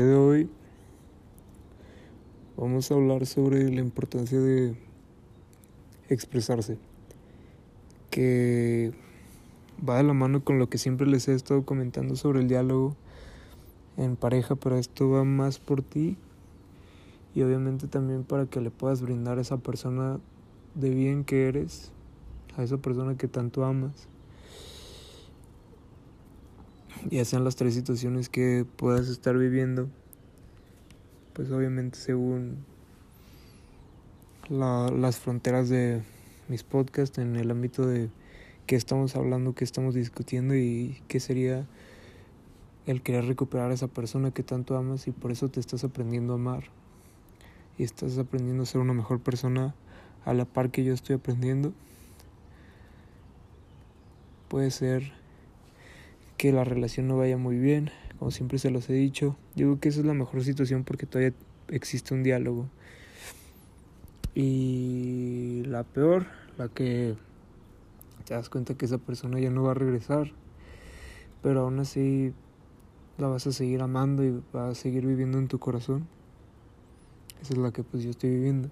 día de hoy vamos a hablar sobre la importancia de expresarse, que va de la mano con lo que siempre les he estado comentando sobre el diálogo en pareja, pero esto va más por ti y obviamente también para que le puedas brindar a esa persona de bien que eres, a esa persona que tanto amas. Ya sean las tres situaciones que puedas estar viviendo pues obviamente según las fronteras de mis podcasts en el ámbito de qué estamos hablando, qué estamos discutiendo y qué sería el querer recuperar a esa persona que tanto amas y por eso te estás aprendiendo a amar y estás aprendiendo a ser una mejor persona a la par que yo estoy aprendiendo. Puede ser que la relación no vaya muy bien, como siempre se los he dicho. Digo que esa es la mejor situación porque todavía existe un diálogo. Y la peor, la que te das cuenta que esa persona ya no va a regresar, pero aún así la vas a seguir amando y va a seguir viviendo en tu corazón. Esa es la que pues yo estoy viviendo.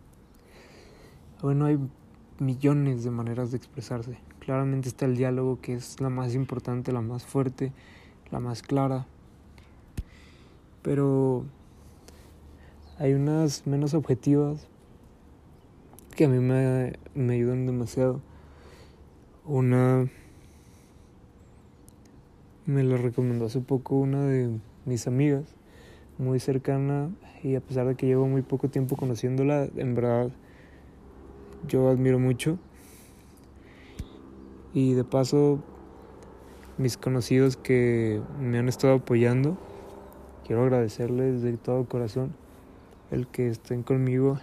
Bueno, hay millones de maneras de expresarse. Claramente está el diálogo que es la más importante, la más fuerte, la más clara, pero hay unas menos objetivas que a mí me, me ayudan demasiado. Una me la recomendó hace poco una de mis amigas, muy cercana, y a pesar de que llevo muy poco tiempo conociéndola, en verdad yo admiro mucho. Y de paso, mis conocidos que me han estado apoyando Quiero agradecerles de todo corazón el que estén conmigo,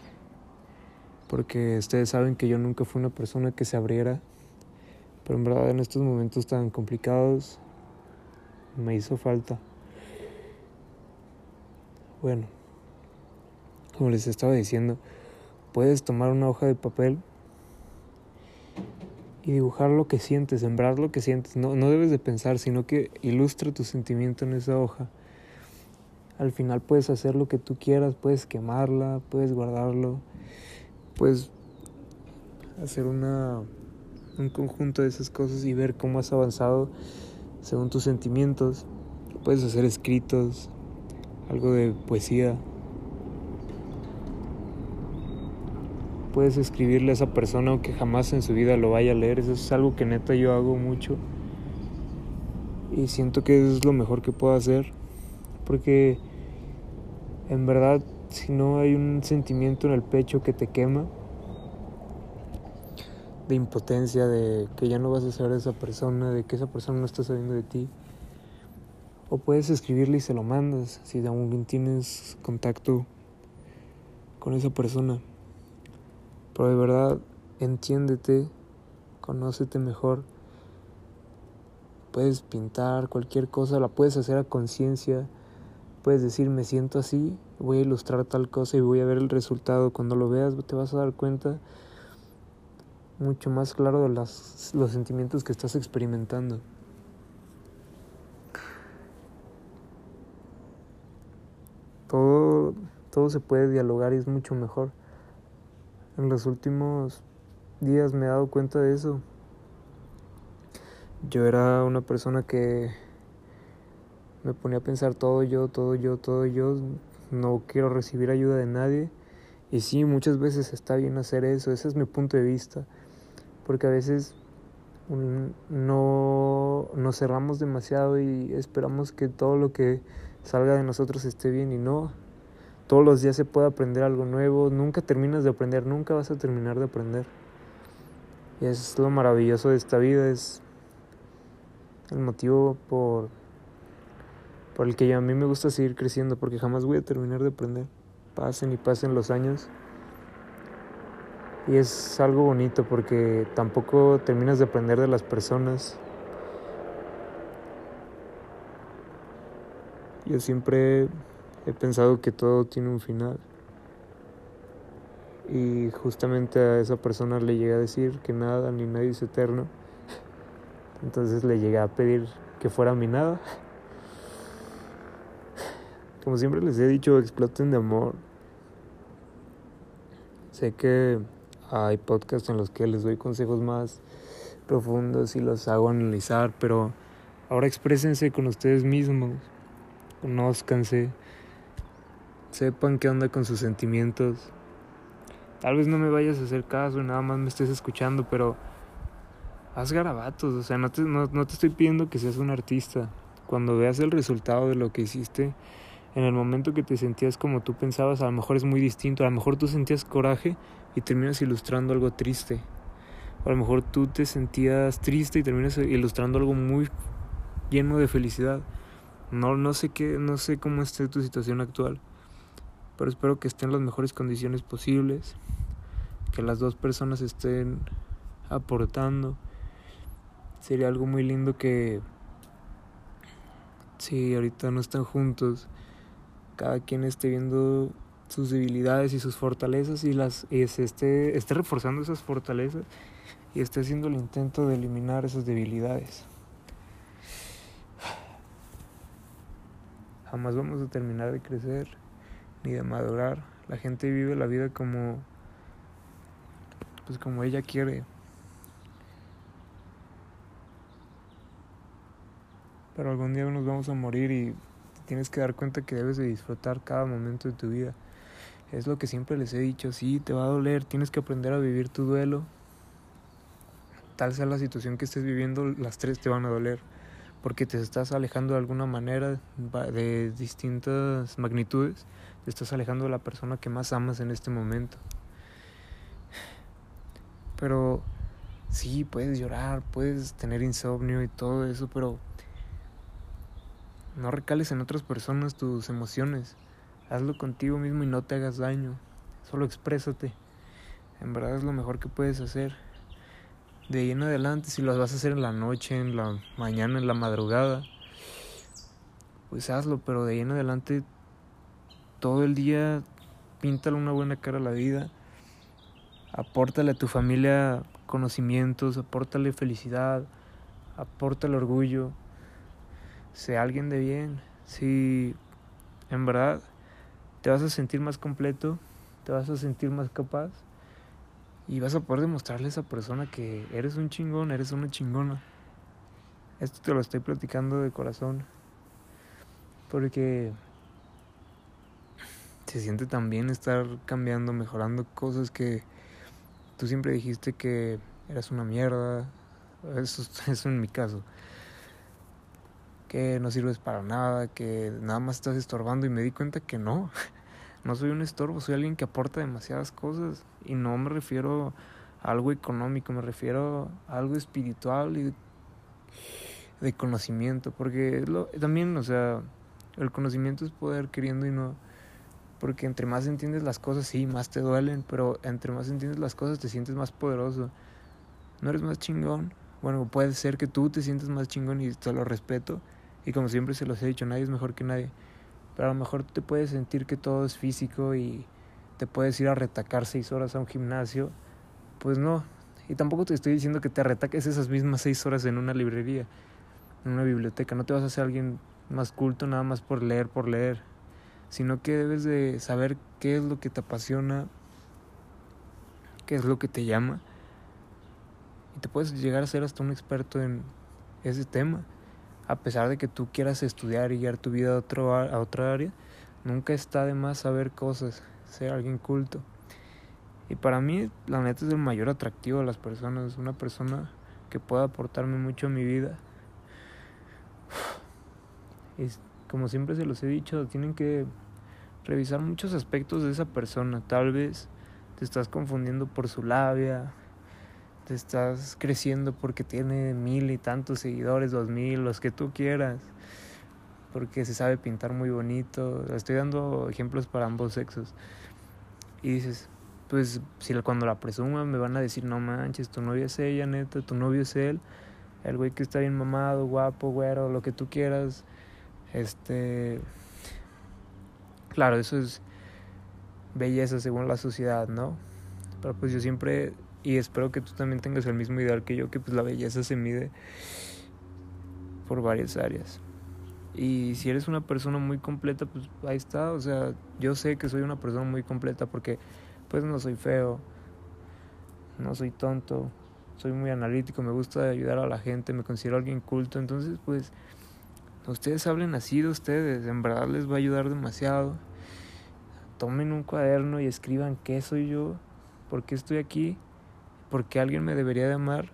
porque ustedes saben que yo nunca fui una persona que se abriera, pero en verdad en estos momentos tan complicados me hizo falta. Bueno, como les estaba diciendo, puedes tomar una hoja de papel y dibujar lo que sientes, sembrar lo que sientes. No, no debes de pensar, sino que ilustra tu sentimiento en esa hoja. Al final puedes hacer lo que tú quieras, puedes quemarla, puedes guardarlo, puedes hacer una, un conjunto de esas cosas y ver cómo has avanzado según tus sentimientos. Puedes hacer escritos, algo de poesía. Puedes escribirle a esa persona aunque jamás en su vida lo vaya a leer. Eso es algo que neta yo hago mucho. Y siento que eso es lo mejor que puedo hacer. Porque en verdad, si no hay un sentimiento en el pecho que te quema, de impotencia, de que ya no vas a ser esa persona, de que esa persona no está sabiendo de ti, o puedes escribirle y se lo mandas si aún tienes contacto con esa persona. Pero de verdad, entiéndete, conócete mejor. Puedes pintar cualquier cosa, la puedes hacer a conciencia Puedes decir, me siento así, voy a ilustrar tal cosa y voy a ver el resultado. Cuando lo veas te vas a dar cuenta mucho más claro de las, los sentimientos que estás experimentando. Todo, todo se puede dialogar y es mucho mejor. En los últimos días me he dado cuenta de eso. Yo era una persona que me ponía a pensar todo yo, todo yo, todo yo, no quiero recibir ayuda de nadie. Y sí, muchas veces está bien hacer eso, ese es mi punto de vista, porque a veces no nos cerramos demasiado y esperamos que todo lo que salga de nosotros esté bien y no. Todos los días se puede aprender algo nuevo, nunca terminas de aprender, nunca vas a terminar de aprender. Y es lo maravilloso de esta vida, es el motivo por por el que a mí me gusta seguir creciendo, porque jamás voy a terminar de aprender. Pasen y pasen los años. Y es algo bonito porque tampoco terminas de aprender de las personas. Yo siempre he pensado que todo tiene un final. Y justamente a esa persona le llegué a decir que nada ni nadie es eterno. Entonces le llegué a pedir que fuera mi nada. Como siempre les he dicho, exploten de amor. Sé que hay podcasts en los que les doy consejos más profundos y los hago analizar, pero ahora exprésense con ustedes mismos, conózcanse, sepan qué onda con sus sentimientos. Tal vez no me vayas a hacer caso, nada más me estés escuchando, pero haz garabatos, o sea, no te, no, no te estoy pidiendo que seas un artista. Cuando veas el resultado de lo que hiciste, en el momento que te sentías como tú pensabas, a lo mejor es muy distinto, a lo mejor tú sentías coraje y terminas ilustrando algo triste. O a lo mejor tú te sentías triste y terminas ilustrando algo muy lleno de felicidad. No, no sé qué, no sé cómo esté tu situación actual, pero espero que estén en las mejores condiciones posibles, que las dos personas estén aportando. Sería algo muy lindo que si ahorita no están juntos, cada quien esté viendo sus debilidades y sus fortalezas y las y se esté, esté reforzando esas fortalezas y esté haciendo el intento de eliminar esas debilidades. Jamás vamos a terminar de crecer ni de madurar. La gente vive la vida como pues como ella quiere. Pero algún día nos vamos a morir y tienes que dar cuenta que debes de disfrutar cada momento de tu vida. Es lo que siempre les he dicho, sí, te va a doler, tienes que aprender a vivir tu duelo. Tal sea la situación que estés viviendo, las tres te van a doler, porque te estás alejando de alguna manera de distintas magnitudes, te estás alejando de la persona que más amas en este momento. Pero sí, puedes llorar, puedes tener insomnio y todo eso, pero no recales en otras personas tus emociones. Hazlo contigo mismo y no te hagas daño. Solo exprésate. En verdad es lo mejor que puedes hacer. De ahí en adelante, si lo vas a hacer en la noche, en la mañana, en la madrugada, pues hazlo, pero de ahí en adelante, todo el día, píntale una buena cara a la vida. Apórtale a tu familia conocimientos, apórtale felicidad, apórtale orgullo sé alguien de bien, si en verdad te vas a sentir más completo, te vas a sentir más capaz y vas a poder demostrarle a esa persona que eres un chingón, eres una chingona. Esto te lo estoy platicando de corazón porque se siente tan bien estar cambiando, mejorando cosas que tú siempre dijiste que eras una mierda. Eso, eso en mi caso que no sirves para nada, que nada más estás estorbando y me di cuenta que no, no soy un estorbo, soy alguien que aporta demasiadas cosas y no me refiero a algo económico, me refiero a algo espiritual y de, conocimiento, porque lo, también, o sea, el conocimiento es poder queriendo y no, porque entre más entiendes las cosas, sí, más te duelen, pero entre más entiendes las cosas te sientes más poderoso, no eres más chingón. Bueno, puede ser que tú te sientas más chingón y te lo respeto, y como siempre se los he dicho, nadie es mejor que nadie. Pero a lo mejor te puedes sentir que todo es físico y te puedes ir a retacar seis horas a un gimnasio. Pues no. Y tampoco te estoy diciendo que te retaques esas mismas seis horas en una librería, en una biblioteca. No te vas a hacer alguien más culto nada más por leer, por leer. Sino que debes de saber qué es lo que te apasiona, qué es lo que te llama. Y te puedes llegar a ser hasta un experto en ese tema a pesar de que tú quieras estudiar y guiar tu vida a, otro, a otra área, nunca está de más saber cosas, ser alguien culto. Y para mí, la neta es el mayor atractivo de las personas, una persona que pueda aportarme mucho a mi vida. Como siempre se los he dicho, tienen que revisar muchos aspectos de esa persona. Tal vez te estás confundiendo por su labia, te estás creciendo porque tiene mil y tantos seguidores, dos mil, los que tú quieras, porque se sabe pintar muy bonito. Estoy dando ejemplos para ambos sexos. Y dices, pues si cuando la presuman me van a decir, no manches, tu novia es ella, neta, tu novio es él, el güey que está bien mamado, guapo, güero, lo que tú quieras. Este. Claro, eso es belleza según la sociedad, ¿no? Pero pues yo siempre y espero que tú también tengas el mismo ideal que yo, que pues la belleza se mide por varias áreas. Y si eres una persona muy completa, pues ahí está. O sea, yo sé que soy una persona muy completa porque pues no soy feo, no soy tonto, soy muy analítico, me gusta ayudar a la gente, me considero alguien culto. Entonces, pues, ustedes hablen así de ustedes, en verdad les va a ayudar demasiado. Tomen un cuaderno y escriban qué soy yo, por qué estoy aquí, por qué alguien me debería de amar,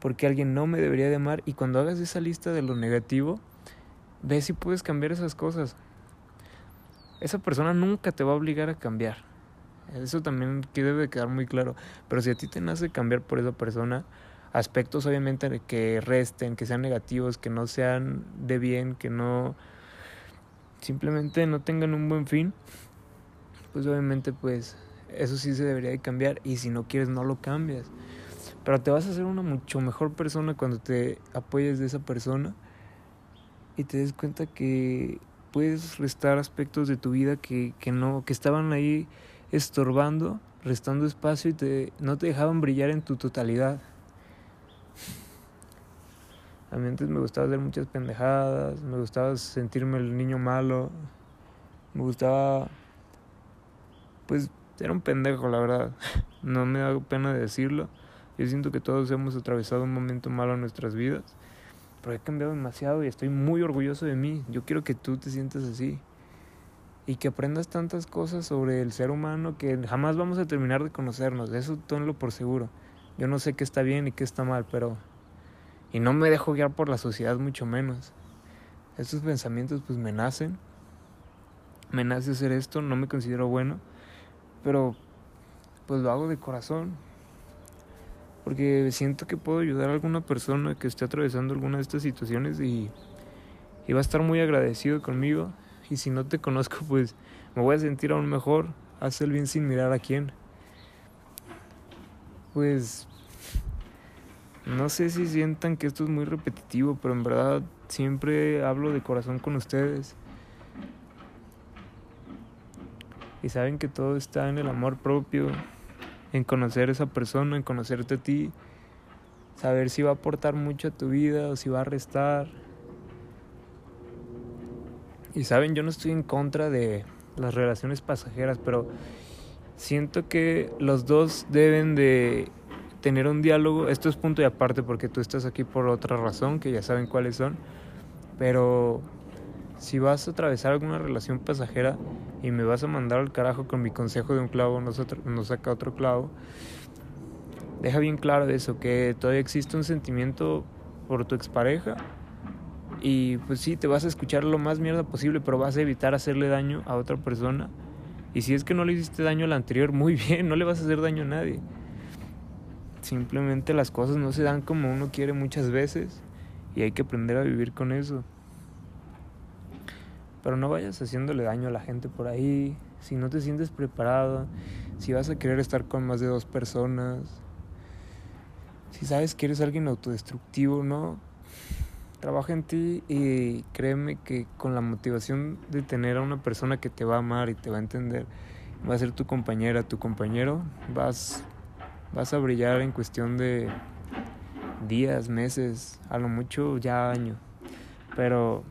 por qué alguien no me debería de amar. Y cuando hagas esa lista de lo negativo, Ve si puedes cambiar esas cosas. Esa persona nunca te va a obligar a cambiar. Eso también que debe quedar muy claro. Pero si a ti te nace cambiar por esa persona, aspectos obviamente que resten, que sean negativos, que no sean de bien, que no simplemente no tengan un buen fin, pues obviamente pues eso sí se debería de cambiar y si no quieres no lo cambias. Pero te vas a hacer una mucho mejor persona cuando te apoyes de esa persona y te des cuenta que puedes restar aspectos de tu vida que, que no que estaban ahí estorbando, restando espacio y te no te dejaban brillar en tu totalidad. A mí antes me gustaba hacer muchas pendejadas, me gustaba sentirme el niño malo, me gustaba pues era un pendejo, la verdad. No me da pena decirlo. Yo siento que todos hemos atravesado un momento malo en nuestras vidas pero he cambiado demasiado y estoy muy orgulloso de mí. Yo quiero que tú te sientas así y que aprendas tantas cosas sobre el ser humano que jamás vamos a terminar de conocernos. Eso tenlo por seguro. Yo no sé qué está bien y qué está mal, pero... Y no me dejo guiar por la sociedad mucho menos. Estos pensamientos pues me nacen. Me nace hacer esto, no me considero bueno, pero pues lo hago de corazón porque siento que puedo ayudar a alguna persona que esté atravesando alguna de estas situaciones y, va a estar muy agradecido conmigo. Y si no te conozco, pues me voy a sentir aún mejor. Haz el bien sin mirar a quién. Pues no sé si sientan que esto es muy repetitivo, pero en verdad siempre hablo de corazón con ustedes. Y saben que todo está en el amor propio, en conocer a esa persona, en conocerte a ti, saber si va a aportar mucho a tu vida o si va a restar. Y saben, yo no estoy en contra de las relaciones pasajeras, pero siento que los dos deben de tener un diálogo. Esto es punto y aparte porque tú estás aquí por otra razón, que ya saben cuáles son. Pero si vas a atravesar alguna relación pasajera y me vas a mandar al carajo con mi consejo de un clavo no, no saca otro clavo, deja bien claro eso, que todavía existe un sentimiento por tu expareja y pues sí, te vas a escuchar lo más mierda posible, pero vas a evitar hacerle daño a otra persona. Y si es que no le hiciste daño al anterior, muy bien, no le vas a hacer daño a nadie. Simplemente las cosas no se dan como uno quiere muchas veces y hay que aprender a vivir con eso. Pero no vayas haciéndole daño a la gente por ahí. Si no te sientes preparado, si vas a querer estar con más de dos personas, si sabes que eres alguien autodestructivo, ¿no? Trabaja en ti y créeme que con la motivación de tener a una persona que te va a amar y te va a entender, va a ser tu compañera, tu compañero, vas, vas a brillar en cuestión de días, meses, a lo mucho ya años. Pero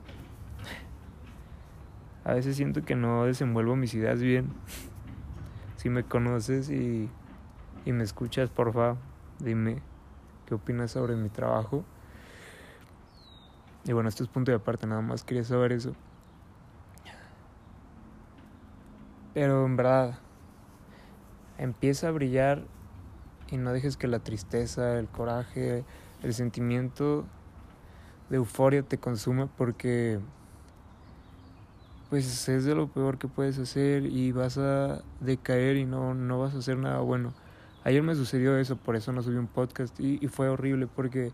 a veces siento que no desenvuelvo mis ideas bien. Si me conoces y, y me escuchas, porfa, dime qué opinas sobre mi trabajo. Y bueno, esto es punto de aparte, nada más quería saber eso. Pero en verdad, empieza a brillar y no dejes que la tristeza, el coraje, el sentimiento de euforia te consuma porque pues es de lo peor que puedes hacer y vas a decaer y no, no vas a hacer nada bueno. Ayer me sucedió eso, por eso no subí un podcast y, fue horrible porque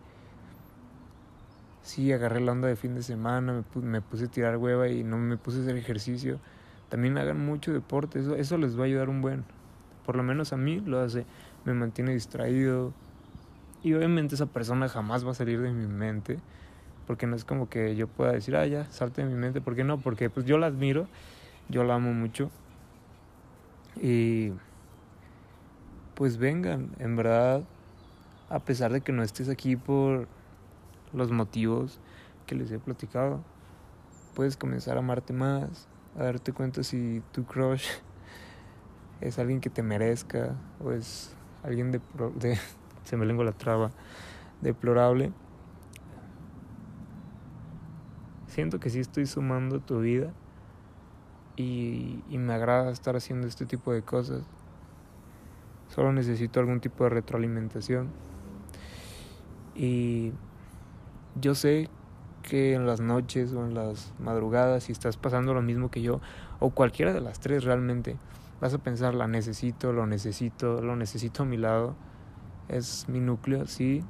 sí, agarré la onda de fin de semana, me, puse a tirar hueva y no me puse a hacer ejercicio. También hagan mucho deporte, eso, eso les va a ayudar un buen. Por lo menos a mí lo hace, me mantiene distraído. Y obviamente esa persona jamás va a salir de mi mente porque no es como que yo pueda decir, ah, ya, salte de mi mente, ¿por qué no? Porque pues yo la admiro, yo la amo mucho y pues vengan, en verdad, a pesar de que no estés aquí por los motivos que les he platicado, puedes comenzar a amarte más, a darte cuenta si tu crush es alguien que te merezca o es alguien de, de se me lengua la traba, deplorable. Siento que sí estoy sumando tu vida y, y me agrada estar haciendo este tipo de cosas. Solo necesito algún tipo de retroalimentación. Y yo sé que en las noches o en las madrugadas, si estás pasando lo mismo que yo, o cualquiera de las tres realmente, vas a pensar, la necesito, lo necesito, lo necesito a mi lado. Es mi núcleo, sí.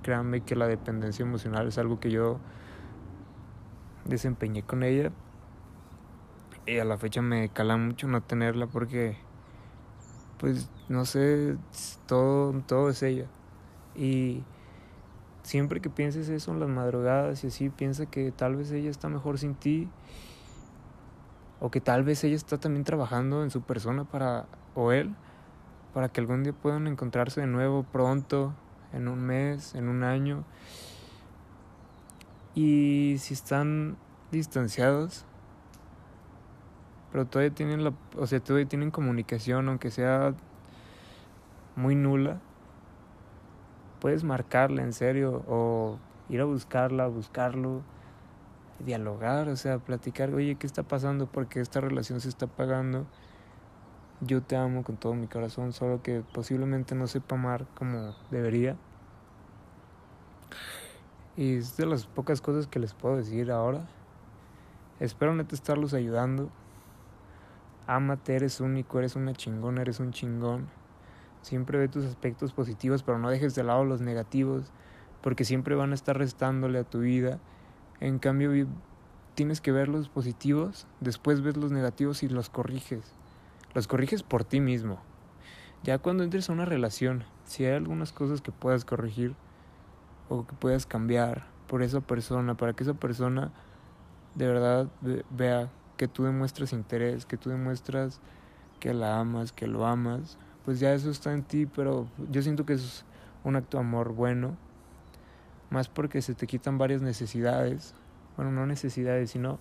Créanme que la dependencia emocional es algo que yo desempeñé con ella. Y a la fecha me cala mucho no tenerla porque, pues, no sé, todo, todo es ella. Y siempre que pienses eso en las madrugadas y así, piensa que tal vez ella está mejor sin ti o que tal vez ella está también trabajando en su persona para o él para que algún día puedan encontrarse de nuevo pronto, en un mes, en un año. Y si están distanciados, pero todavía tienen la, o sea, todavía tienen comunicación aunque sea muy nula. Puedes marcarla en serio o ir a buscarla, buscarlo dialogar, o sea, platicar, oye, ¿qué está pasando? Porque esta relación se está pagando. Yo te amo con todo mi corazón, solo que posiblemente no sepa amar como debería. Y es de las pocas cosas que les puedo decir ahora. Espero neta estarlos ayudando. Ámate, eres único, eres una chingona, eres un chingón. Siempre ve tus aspectos positivos, pero no dejes de lado los negativos, porque siempre van a estar restándole a tu vida en cambio, tienes que ver los positivos, después ves los negativos y los corriges. Los corriges por ti mismo. Ya cuando entres a una relación, si hay algunas cosas que puedas corregir o que puedas cambiar por esa persona, para que esa persona de verdad vea que tú demuestras interés, que tú demuestras que la amas, que lo amas, pues ya eso está en ti, pero yo siento que es un acto de amor bueno más porque se te quitan varias necesidades, bueno, no necesidades, sino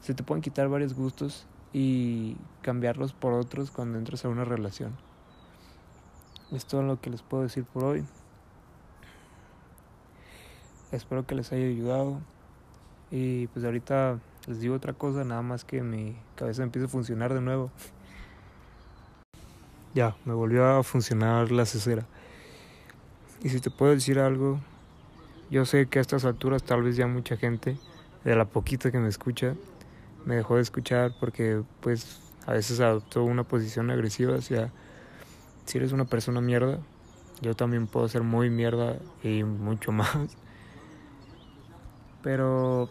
se te pueden quitar varios gustos y cambiarlos por otros cuando entras a una relación. Es todo lo que les puedo decir por hoy. Espero que les haya ayudado. Y pues ahorita les digo otra cosa, nada más que mi cabeza empiece a funcionar de nuevo. Ya, me volvió a funcionar la cesera. Y si te puedo decir algo, yo sé que a estas alturas tal vez ya mucha gente, de la poquita que me escucha, me dejó de escuchar porque pues a veces adoptó una posición agresiva hacia si eres una persona mierda, yo también puedo ser muy mierda y mucho más. Pero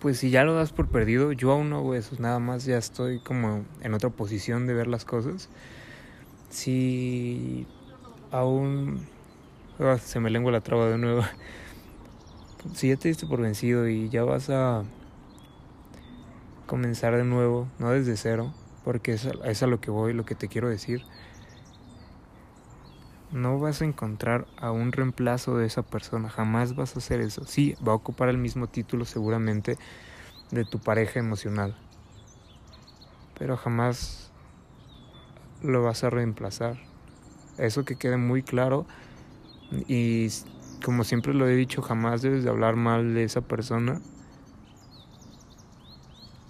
pues si ya lo das por perdido, yo aún no hago eso, nada más ya estoy como en otra posición de ver las cosas. Si aún Ah, se me lengua la traba de nuevo. Si ya te diste por vencido y ya vas a comenzar de nuevo, no desde cero, porque es a, es a lo que voy, lo que te quiero decir. No vas a encontrar a un reemplazo de esa persona, jamás vas a hacer eso. Sí, va a ocupar el mismo título seguramente de tu pareja emocional, pero jamás lo vas a reemplazar. Eso que quede muy claro y como siempre lo he dicho, jamás debes de hablar mal de esa persona.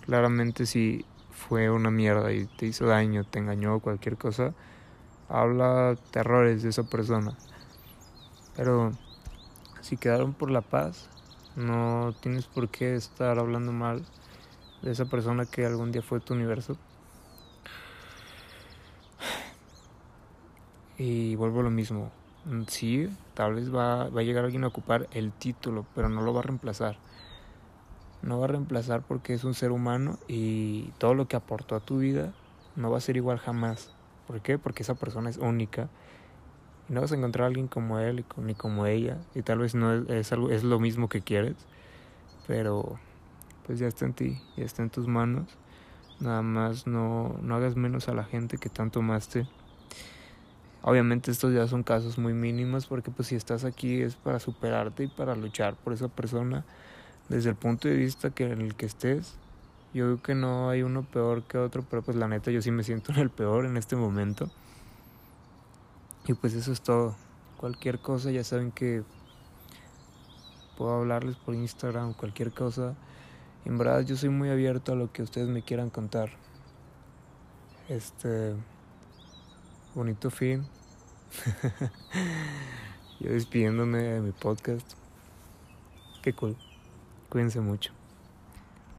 Claramente si fue una mierda y te hizo daño, te engañó, cualquier cosa, habla terrores de esa persona. Pero si quedaron por la paz, no tienes por qué estar hablando mal de esa persona que algún día fue tu universo. Y vuelvo a lo mismo, sí, tal vez va, va a llegar alguien a ocupar el título, pero no lo va a reemplazar. No va a reemplazar porque es un ser humano y todo lo que aportó a tu vida no va a ser igual jamás. ¿Por qué? Porque esa persona es única. Y no vas a encontrar a alguien como él ni como ella. Y tal vez no es, es, algo, es lo mismo que quieres. Pero pues ya está en ti, ya está en tus manos. Nada más no, no hagas menos a la gente que tanto amaste. Obviamente estos ya son casos muy mínimos porque pues si estás aquí es para superarte y para luchar por esa persona. desde el punto de vista que en el que estés, yo creo que no hay uno peor que otro, pero pues la neta yo sí me siento en el peor en este momento. Y pues eso es todo. Cualquier cosa, ya saben que puedo hablarles por Instagram, cualquier cosa. En verdad yo soy muy abierto a lo que ustedes me quieran contar. Este bonito fin. yo despidiéndome de mi podcast. Qué cool. Cuídense mucho.